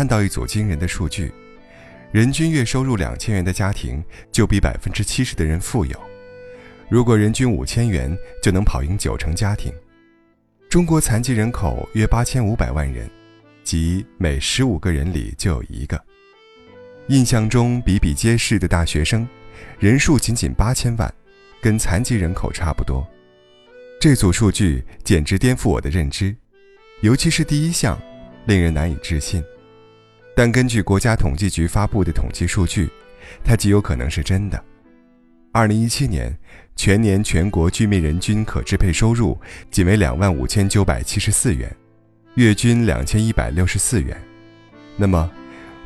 看到一组惊人的数据：人均月收入两千元的家庭就比百分之七十的人富有；如果人均五千元，就能跑赢九成家庭。中国残疾人口约八千五百万人，即每十五个人里就有一个。印象中比比皆是的大学生，人数仅仅八千万，跟残疾人口差不多。这组数据简直颠覆我的认知，尤其是第一项，令人难以置信。但根据国家统计局发布的统计数据，它极有可能是真的。二零一七年全年全国居民人均可支配收入仅为两万五千九百七十四元，月均两千一百六十四元。那么，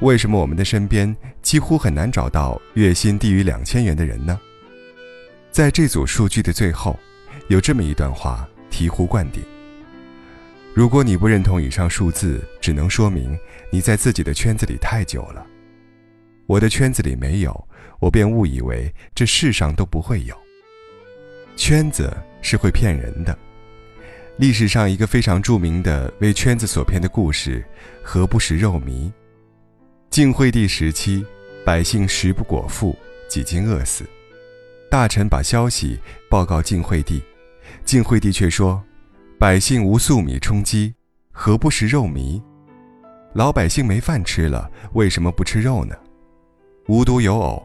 为什么我们的身边几乎很难找到月薪低于两千元的人呢？在这组数据的最后。有这么一段话醍醐灌顶：如果你不认同以上数字，只能说明你在自己的圈子里太久了。我的圈子里没有，我便误以为这世上都不会有。圈子是会骗人的。历史上一个非常著名的为圈子所骗的故事，何不食肉糜？晋惠帝时期，百姓食不果腹，几经饿死。大臣把消息报告晋惠帝。晋惠帝却说：“百姓无粟米充饥，何不食肉糜？老百姓没饭吃了，为什么不吃肉呢？”无独有偶，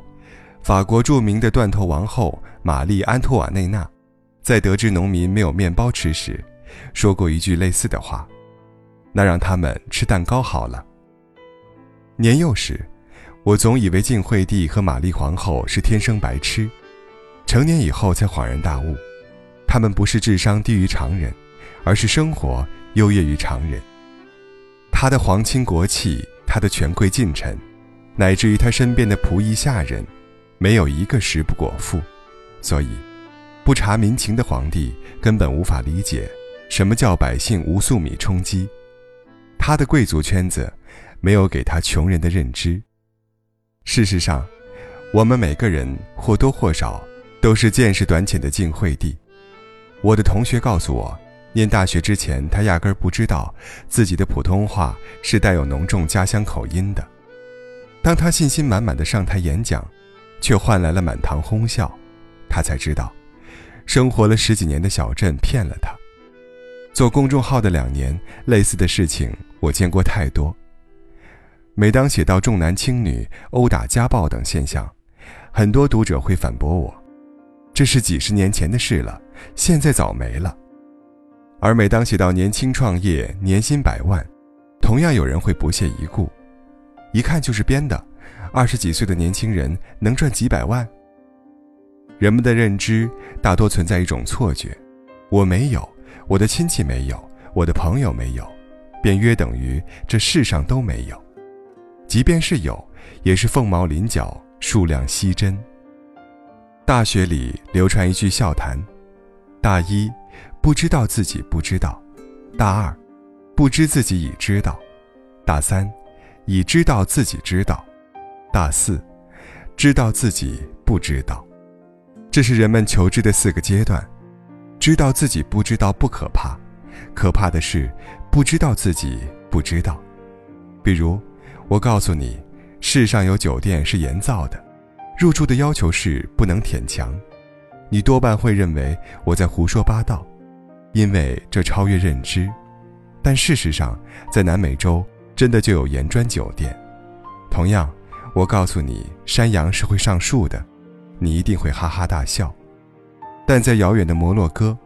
法国著名的断头王后玛丽·安托瓦内娜，在得知农民没有面包吃时，说过一句类似的话：“那让他们吃蛋糕好了。”年幼时，我总以为晋惠帝和玛丽皇后是天生白痴，成年以后才恍然大悟。他们不是智商低于常人，而是生活优越于常人。他的皇亲国戚，他的权贵近臣，乃至于他身边的仆役下人，没有一个食不果腹。所以，不察民情的皇帝根本无法理解什么叫百姓无粟米充饥。他的贵族圈子没有给他穷人的认知。事实上，我们每个人或多或少都是见识短浅的晋惠帝。我的同学告诉我，念大学之前，他压根儿不知道自己的普通话是带有浓重家乡口音的。当他信心满满的上台演讲，却换来了满堂哄笑，他才知道，生活了十几年的小镇骗了他。做公众号的两年，类似的事情我见过太多。每当写到重男轻女、殴打、家暴等现象，很多读者会反驳我。这是几十年前的事了，现在早没了。而每当写到年轻创业、年薪百万，同样有人会不屑一顾，一看就是编的。二十几岁的年轻人能赚几百万？人们的认知大多存在一种错觉：我没有，我的亲戚没有，我的朋友没有，便约等于这世上都没有。即便是有，也是凤毛麟角，数量稀珍。大学里流传一句笑谈：大一，不知道自己不知道；大二，不知自己已知道；大三，已知道自己知道；大四，知道自己不知道。这是人们求知的四个阶段。知道自己不知道不可怕，可怕的是不知道自己不知道。比如，我告诉你，世上有酒店是盐造的。入住的要求是不能舔墙，你多半会认为我在胡说八道，因为这超越认知。但事实上，在南美洲真的就有岩砖酒店。同样，我告诉你山羊是会上树的，你一定会哈哈大笑。但在遥远的摩洛哥，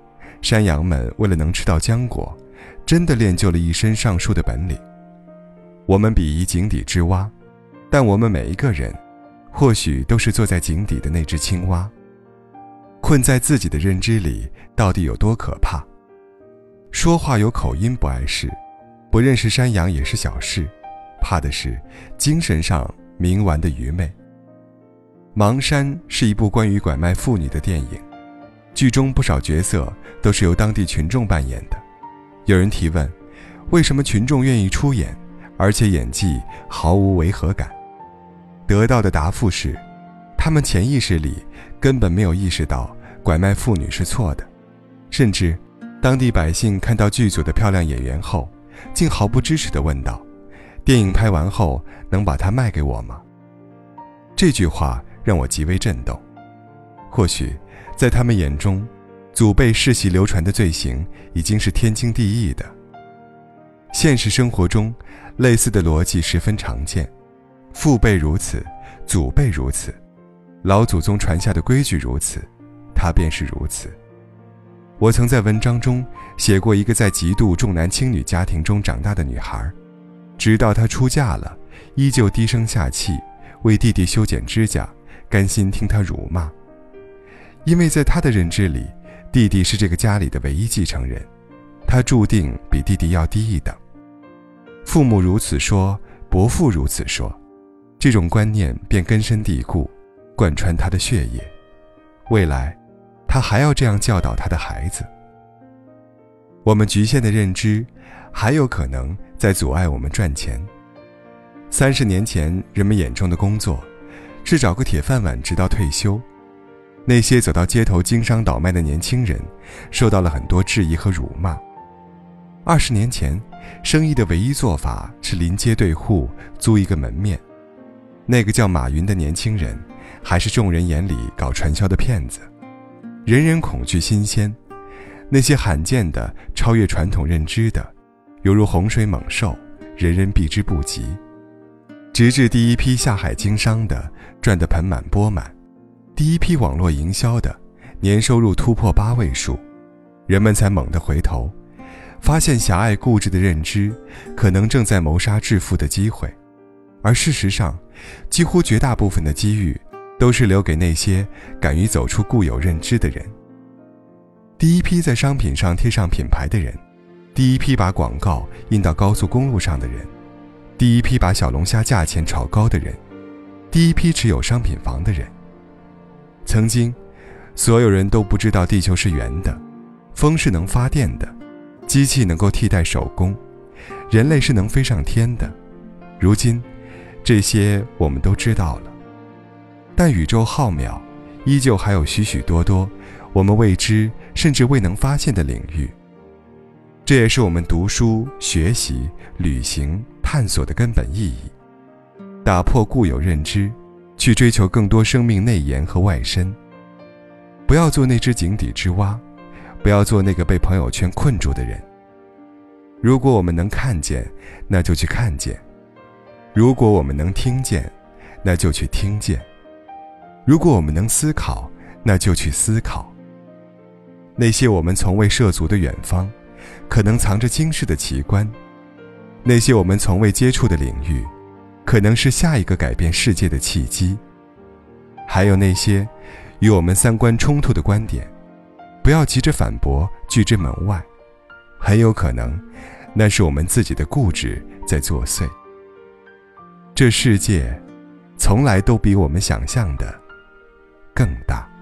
山羊们为了能吃到浆果，真的练就了一身上树的本领。我们鄙夷井底之蛙，但我们每一个人。或许都是坐在井底的那只青蛙，困在自己的认知里，到底有多可怕？说话有口音不碍事，不认识山羊也是小事，怕的是精神上冥顽的愚昧。《盲山》是一部关于拐卖妇女的电影，剧中不少角色都是由当地群众扮演的。有人提问：为什么群众愿意出演，而且演技毫无违和感？得到的答复是，他们潜意识里根本没有意识到拐卖妇女是错的，甚至当地百姓看到剧组的漂亮演员后，竟毫不支持地问道：“电影拍完后能把它卖给我吗？这句话让我极为震动。或许，在他们眼中，祖辈世袭流传的罪行已经是天经地义的。现实生活中，类似的逻辑十分常见，父辈如此，祖辈如此，老祖宗传下的规矩如此，他便是如此。我曾在文章中写过一个在极度重男轻女家庭中长大的女孩，直到她出嫁了，依旧低声下气，为弟弟修剪指甲，甘心听他辱骂。因为在她的认知里，弟弟是这个家里的唯一继承人，他注定比弟弟要低一等。父母如此说，伯父如此说，这种观念便根深蒂固，贯穿他的血液。未来，他还要这样教导他的孩子。我们局限的认知，还有可能在阻碍我们赚钱。三十年前，人们眼中的工作，是找个铁饭碗直到退休。那些走到街头经商倒卖的年轻人，受到了很多质疑和辱骂。二十年前，生意的唯一做法是临街对户租一个门面。那个叫马云的年轻人，还是众人眼里搞传销的骗子。人人恐惧新鲜，那些罕见的、超越传统认知的，犹如洪水猛兽，人人避之不及。直至第一批下海经商的赚得盆满钵满，第一批网络营销的年收入突破八位数，人们才猛地回头。发现狭隘固执的认知，可能正在谋杀致富的机会，而事实上，几乎绝大部分的机遇，都是留给那些敢于走出固有认知的人。第一批在商品上贴上品牌的人，第一批把广告印到高速公路上的人，第一批把小龙虾价钱炒高的人，第一批持有商品房的人。曾经，所有人都不知道地球是圆的，风是能发电的。机器能够替代手工，人类是能飞上天的。如今，这些我们都知道了。但宇宙浩渺，依旧还有许许多多我们未知甚至未能发现的领域。这也是我们读书、学习、旅行、探索的根本意义。打破固有认知，去追求更多生命内延和外伸。不要做那只井底之蛙。不要做那个被朋友圈困住的人。如果我们能看见，那就去看见；如果我们能听见，那就去听见；如果我们能思考，那就去思考。那些我们从未涉足的远方，可能藏着惊世的奇观；那些我们从未接触的领域，可能是下一个改变世界的契机。还有那些与我们三观冲突的观点。不要急着反驳，拒之门外，很有可能，那是我们自己的固执在作祟。这世界，从来都比我们想象的更大。